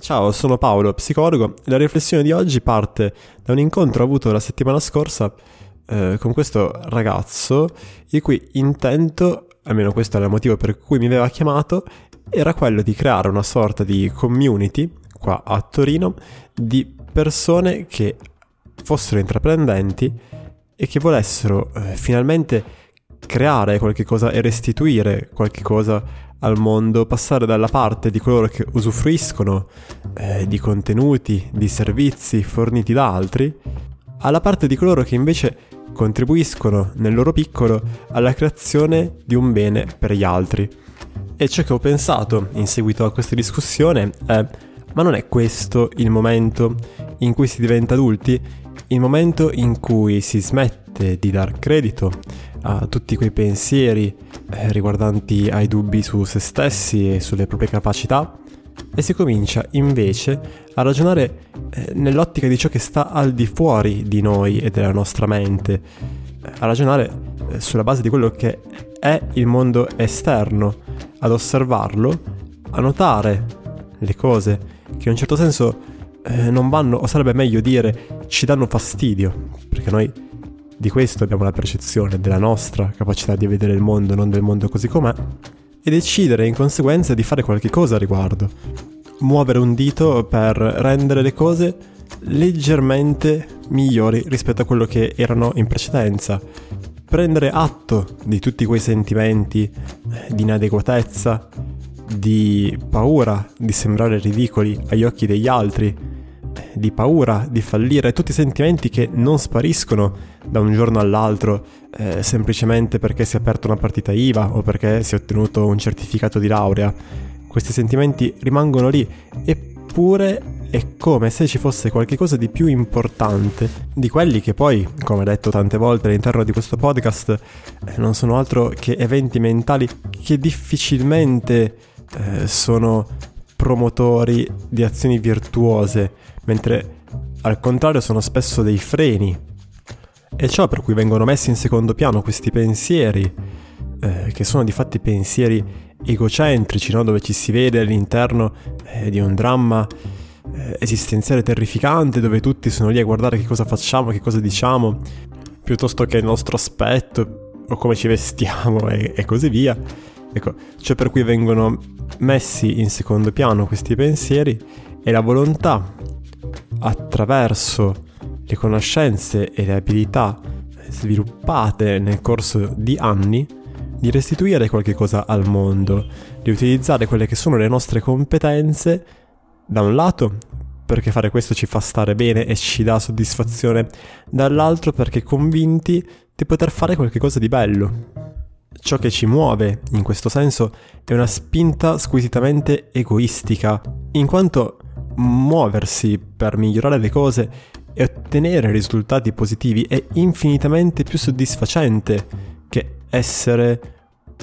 Ciao, sono Paolo, psicologo. La riflessione di oggi parte da un incontro avuto la settimana scorsa eh, con questo ragazzo, il cui intento, almeno questo era il motivo per cui mi aveva chiamato, era quello di creare una sorta di community qua a Torino di persone che fossero intraprendenti e che volessero eh, finalmente creare qualche cosa e restituire qualche cosa al mondo, passare dalla parte di coloro che usufruiscono eh, di contenuti, di servizi forniti da altri, alla parte di coloro che invece contribuiscono nel loro piccolo alla creazione di un bene per gli altri. E ciò che ho pensato in seguito a questa discussione è, ma non è questo il momento in cui si diventa adulti? Il momento in cui si smette di dar credito a tutti quei pensieri eh, riguardanti ai dubbi su se stessi e sulle proprie capacità e si comincia invece a ragionare eh, nell'ottica di ciò che sta al di fuori di noi e della nostra mente, a ragionare eh, sulla base di quello che è il mondo esterno, ad osservarlo, a notare le cose che in un certo senso eh, non vanno, o sarebbe meglio dire, ci danno fastidio, perché noi di questo abbiamo la percezione della nostra capacità di vedere il mondo, non del mondo così com'è, e decidere in conseguenza di fare qualche cosa a riguardo. Muovere un dito per rendere le cose leggermente migliori rispetto a quello che erano in precedenza. Prendere atto di tutti quei sentimenti eh, di inadeguatezza, di paura di sembrare ridicoli agli occhi degli altri, di paura di fallire, tutti i sentimenti che non spariscono da un giorno all'altro eh, semplicemente perché si è aperta una partita IVA o perché si è ottenuto un certificato di laurea. Questi sentimenti rimangono lì, eppure è come se ci fosse qualcosa di più importante di quelli che poi, come detto tante volte all'interno di questo podcast, eh, non sono altro che eventi mentali che difficilmente eh, sono promotori di azioni virtuose, mentre al contrario sono spesso dei freni. E ciò per cui vengono messi in secondo piano questi pensieri, eh, che sono di fatti pensieri egocentrici, no? dove ci si vede all'interno eh, di un dramma eh, esistenziale terrificante, dove tutti sono lì a guardare che cosa facciamo, che cosa diciamo, piuttosto che il nostro aspetto o come ci vestiamo e, e così via. Ecco, ciò per cui vengono messi in secondo piano questi pensieri è la volontà attraverso le conoscenze e le abilità sviluppate nel corso di anni di restituire qualche cosa al mondo, di utilizzare quelle che sono le nostre competenze da un lato perché fare questo ci fa stare bene e ci dà soddisfazione, dall'altro perché convinti di poter fare qualcosa di bello. Ciò che ci muove, in questo senso, è una spinta squisitamente egoistica, in quanto muoversi per migliorare le cose e ottenere risultati positivi è infinitamente più soddisfacente che essere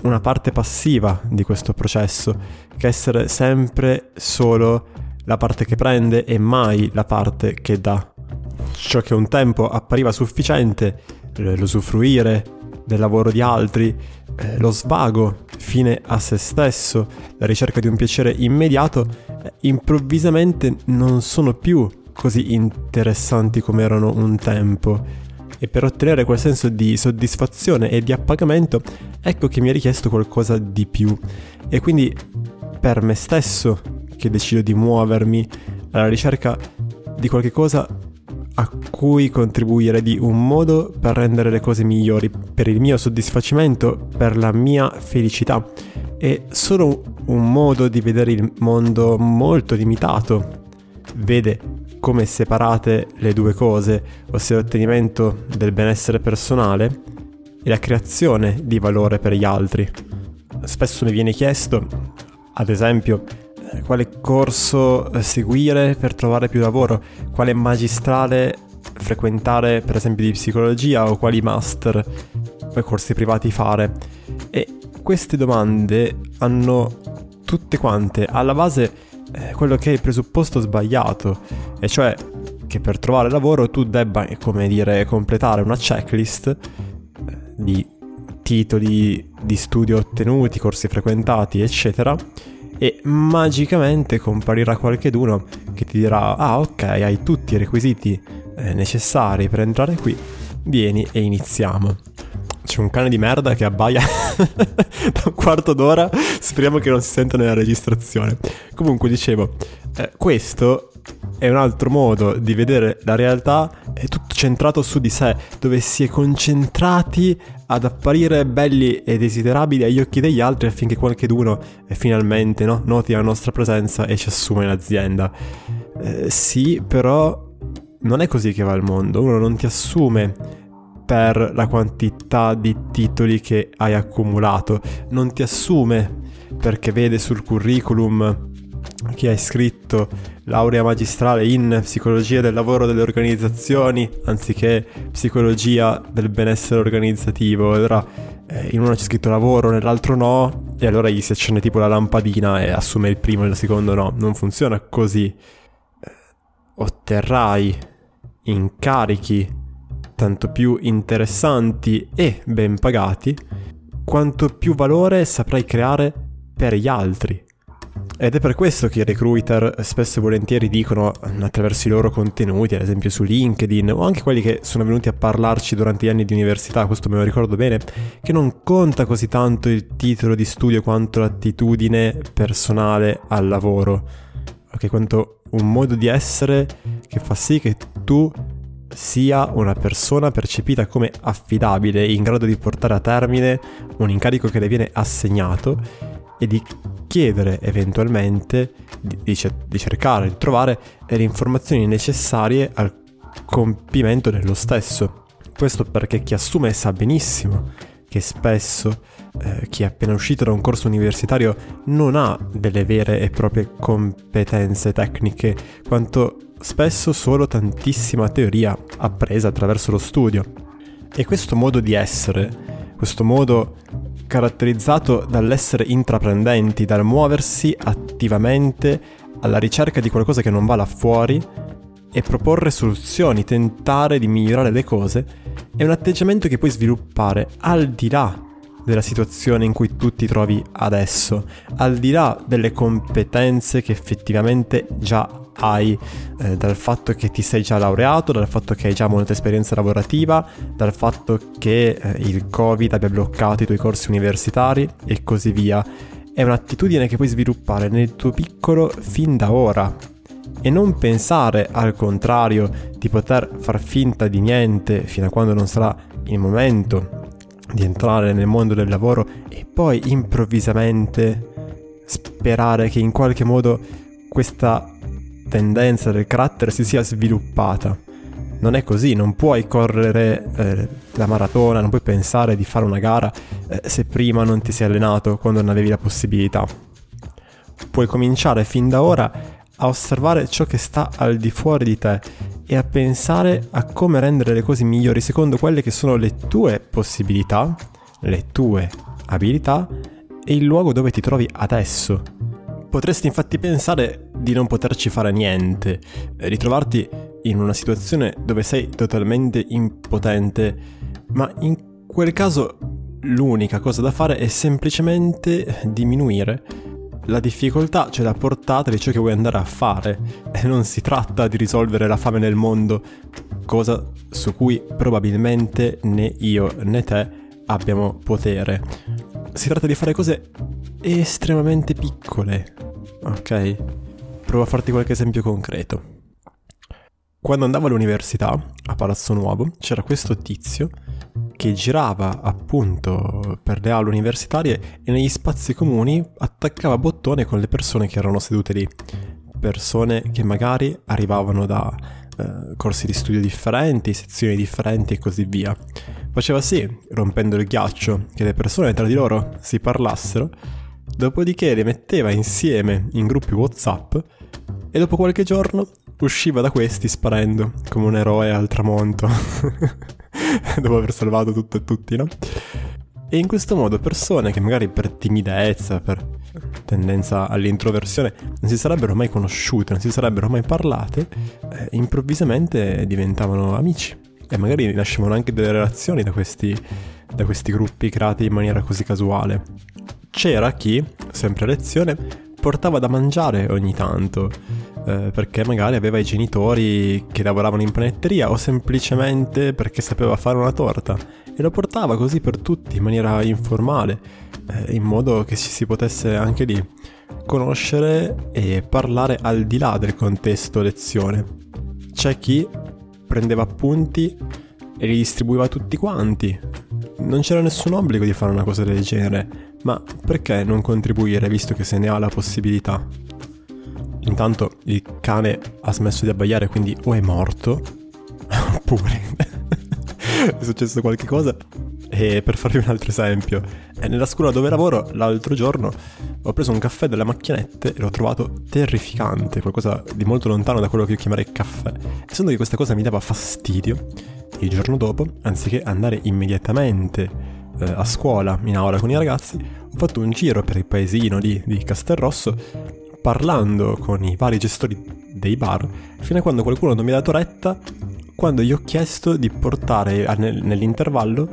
una parte passiva di questo processo, che essere sempre solo la parte che prende e mai la parte che dà. Ciò che un tempo appariva sufficiente, l'usufruire del lavoro di altri, eh, lo svago fine a se stesso, la ricerca di un piacere immediato, eh, improvvisamente non sono più così interessanti come erano un tempo. E per ottenere quel senso di soddisfazione e di appagamento, ecco che mi ha richiesto qualcosa di più. E quindi per me stesso che decido di muovermi alla ricerca di qualche cosa a cui contribuire di un modo per rendere le cose migliori, per il mio soddisfacimento, per la mia felicità. È solo un modo di vedere il mondo molto limitato. Vede come separate le due cose, ossia l'ottenimento del benessere personale e la creazione di valore per gli altri. Spesso mi viene chiesto, ad esempio, quale corso eh, seguire per trovare più lavoro, quale magistrale frequentare per esempio di psicologia o quali master o corsi privati fare. E queste domande hanno tutte quante alla base eh, quello che è il presupposto sbagliato, e cioè che per trovare lavoro tu debba, come dire, completare una checklist eh, di titoli di studio ottenuti, corsi frequentati, eccetera, e magicamente comparirà qualcheduno che ti dirà ah ok hai tutti i requisiti eh, necessari per entrare qui, vieni e iniziamo. C'è un cane di merda che abbaia da un quarto d'ora, speriamo che non si senta nella registrazione. Comunque dicevo, eh, questo è un altro modo di vedere la realtà, è tutto centrato su di sé, dove si è concentrati ad apparire belli e desiderabili agli occhi degli altri affinché qualcheduno eh, finalmente no, noti la nostra presenza e ci assume in azienda. Eh, sì, però non è così che va il mondo, uno non ti assume per la quantità di titoli che hai accumulato, non ti assume perché vede sul curriculum che hai scritto laurea magistrale in psicologia del lavoro delle organizzazioni anziché psicologia del benessere organizzativo. Allora eh, in uno c'è scritto lavoro, nell'altro no, e allora gli si accende tipo la lampadina e assume il primo e il secondo no. Non funziona così. Eh, otterrai incarichi tanto più interessanti e ben pagati, quanto più valore saprai creare per gli altri. Ed è per questo che i recruiter spesso e volentieri dicono attraverso i loro contenuti, ad esempio su LinkedIn o anche quelli che sono venuti a parlarci durante gli anni di università, questo me lo ricordo bene, che non conta così tanto il titolo di studio quanto l'attitudine personale al lavoro, ok? Quanto un modo di essere che fa sì che tu sia una persona percepita come affidabile, in grado di portare a termine un incarico che le viene assegnato e di chiedere eventualmente, di, di cercare, di trovare le informazioni necessarie al compimento dello stesso. Questo perché chi assume sa benissimo che spesso eh, chi è appena uscito da un corso universitario non ha delle vere e proprie competenze tecniche, quanto spesso solo tantissima teoria appresa attraverso lo studio. E questo modo di essere, questo modo caratterizzato dall'essere intraprendenti, dal muoversi attivamente alla ricerca di qualcosa che non va là fuori e proporre soluzioni, tentare di migliorare le cose, è un atteggiamento che puoi sviluppare al di là della situazione in cui tu ti trovi adesso, al di là delle competenze che effettivamente già hai, eh, dal fatto che ti sei già laureato, dal fatto che hai già molta esperienza lavorativa, dal fatto che eh, il Covid abbia bloccato i tuoi corsi universitari e così via. È un'attitudine che puoi sviluppare nel tuo piccolo fin da ora e non pensare al contrario di poter far finta di niente fino a quando non sarà il momento di entrare nel mondo del lavoro e poi improvvisamente sperare che in qualche modo questa tendenza del carattere si sia sviluppata. Non è così, non puoi correre eh, la maratona, non puoi pensare di fare una gara eh, se prima non ti sei allenato quando non avevi la possibilità. Puoi cominciare fin da ora a osservare ciò che sta al di fuori di te e a pensare a come rendere le cose migliori secondo quelle che sono le tue possibilità, le tue abilità e il luogo dove ti trovi adesso. Potresti infatti pensare di non poterci fare niente, ritrovarti in una situazione dove sei totalmente impotente, ma in quel caso l'unica cosa da fare è semplicemente diminuire la difficoltà, cioè la portata di ciò che vuoi andare a fare. E non si tratta di risolvere la fame nel mondo, cosa su cui probabilmente né io né te abbiamo potere. Si tratta di fare cose estremamente piccole, ok? Provo a farti qualche esempio concreto. Quando andavo all'università, a Palazzo Nuovo, c'era questo tizio che girava appunto per le aule universitarie e negli spazi comuni attaccava bottone con le persone che erano sedute lì. Persone che magari arrivavano da eh, corsi di studio differenti, sezioni differenti e così via. Faceva sì, rompendo il ghiaccio, che le persone tra di loro si parlassero, dopodiché le metteva insieme in gruppi WhatsApp e dopo qualche giorno usciva da questi sparendo come un eroe al tramonto. dopo aver salvato tutto e tutti, no? E in questo modo persone che magari per timidezza, per tendenza all'introversione, non si sarebbero mai conosciute, non si sarebbero mai parlate, eh, improvvisamente diventavano amici. E magari nascevano anche delle relazioni da questi, da questi gruppi creati in maniera così casuale. C'era chi, sempre a lezione, portava da mangiare ogni tanto, eh, perché magari aveva i genitori che lavoravano in panetteria o semplicemente perché sapeva fare una torta e lo portava così per tutti in maniera informale, eh, in modo che ci si potesse anche lì conoscere e parlare al di là del contesto lezione. C'è chi prendeva appunti e li distribuiva a tutti quanti. Non c'era nessun obbligo di fare una cosa del genere, ma perché non contribuire visto che se ne ha la possibilità? Intanto il cane ha smesso di abbaiare, quindi o è morto, oppure è successo qualche cosa. E per farvi un altro esempio, nella scuola dove lavoro l'altro giorno ho preso un caffè dalle macchinette e l'ho trovato terrificante, qualcosa di molto lontano da quello che io chiamerei caffè. Essendo che questa cosa mi dava fastidio, il giorno dopo, anziché andare immediatamente eh, a scuola, in aula con i ragazzi, ho fatto un giro per il paesino di, di Castelrosso parlando con i vari gestori dei bar fino a quando qualcuno non mi ha dato retta quando gli ho chiesto di portare nell'intervallo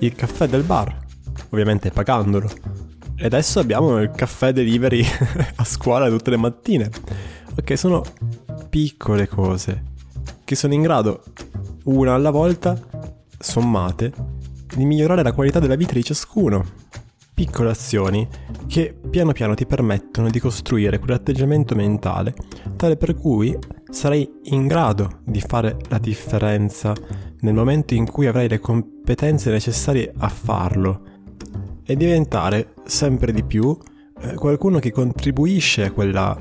il caffè del bar, ovviamente pagandolo. E adesso abbiamo il caffè delivery a scuola tutte le mattine. Ok, sono piccole cose che sono in grado, una alla volta, sommate, di migliorare la qualità della vita di ciascuno. Piccole azioni che piano piano ti permettono di costruire quell'atteggiamento mentale tale per cui sarai in grado di fare la differenza nel momento in cui avrai le competenze necessarie a farlo e diventare sempre di più eh, qualcuno che contribuisce a quella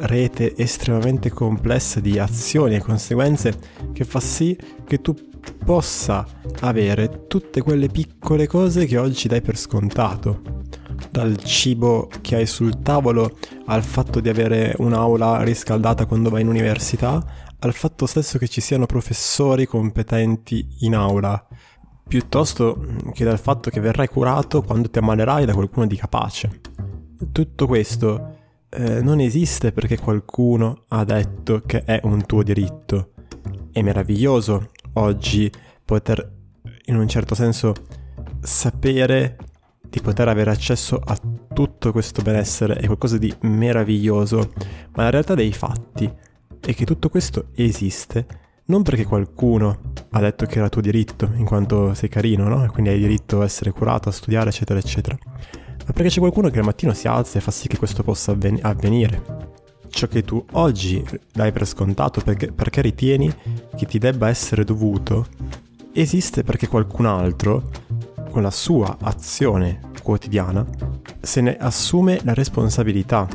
rete estremamente complessa di azioni e conseguenze che fa sì che tu possa avere tutte quelle piccole cose che oggi dai per scontato. Dal cibo che hai sul tavolo al fatto di avere un'aula riscaldata quando vai in università, al fatto stesso che ci siano professori competenti in aula, piuttosto che dal fatto che verrai curato quando ti ammalerai da qualcuno di capace. Tutto questo eh, non esiste perché qualcuno ha detto che è un tuo diritto. È meraviglioso oggi poter in un certo senso sapere di poter avere accesso a tutto questo benessere è qualcosa di meraviglioso, ma la realtà dei fatti è che tutto questo esiste non perché qualcuno ha detto che era tuo diritto, in quanto sei carino, no? E quindi hai diritto a essere curato, a studiare, eccetera, eccetera, ma perché c'è qualcuno che al mattino si alza e fa sì che questo possa avven- avvenire ciò che tu oggi dai per scontato perché, perché ritieni che ti debba essere dovuto, esiste perché qualcun altro, con la sua azione quotidiana, se ne assume la responsabilità.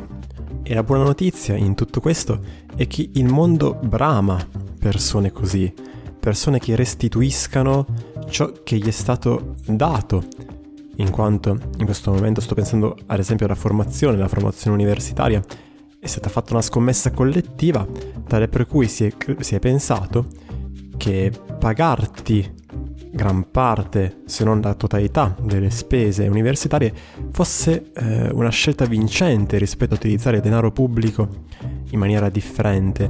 E la buona notizia in tutto questo è che il mondo brama persone così, persone che restituiscano ciò che gli è stato dato. In quanto in questo momento sto pensando ad esempio alla formazione, la formazione universitaria, è stata fatta una scommessa collettiva tale per cui si è, si è pensato che pagarti gran parte, se non la totalità delle spese universitarie, fosse eh, una scelta vincente rispetto a utilizzare denaro pubblico in maniera differente,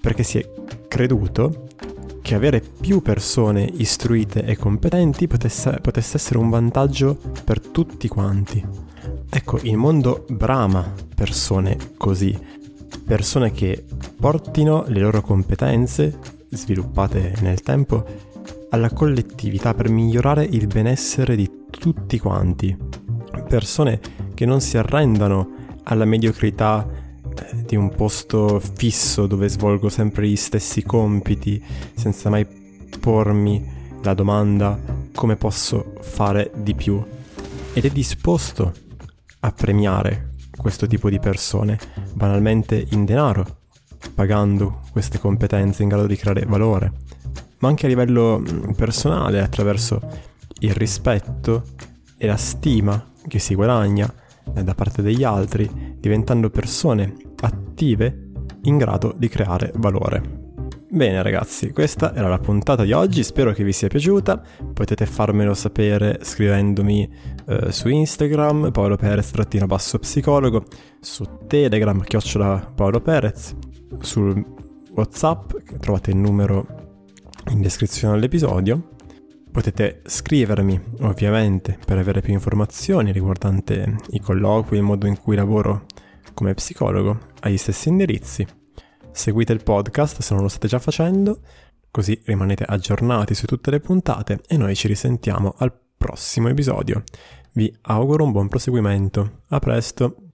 perché si è creduto che avere più persone istruite e competenti potesse, potesse essere un vantaggio per tutti quanti. Ecco, il mondo brama persone così, persone che portino le loro competenze sviluppate nel tempo alla collettività per migliorare il benessere di tutti quanti, persone che non si arrendano alla mediocrità eh, di un posto fisso dove svolgo sempre gli stessi compiti senza mai pormi la domanda come posso fare di più? Ed è disposto a premiare questo tipo di persone, banalmente in denaro, pagando queste competenze in grado di creare valore, ma anche a livello personale attraverso il rispetto e la stima che si guadagna eh, da parte degli altri, diventando persone attive in grado di creare valore. Bene ragazzi, questa era la puntata di oggi, spero che vi sia piaciuta, potete farmelo sapere scrivendomi eh, su Instagram, Paolo Perez-basso psicologo, su Telegram, chiocciola Paolo Perez, su Whatsapp, trovate il numero in descrizione all'episodio, potete scrivermi ovviamente per avere più informazioni riguardante i colloqui, il modo in cui lavoro come psicologo agli stessi indirizzi. Seguite il podcast se non lo state già facendo, così rimanete aggiornati su tutte le puntate e noi ci risentiamo al prossimo episodio. Vi auguro un buon proseguimento. A presto!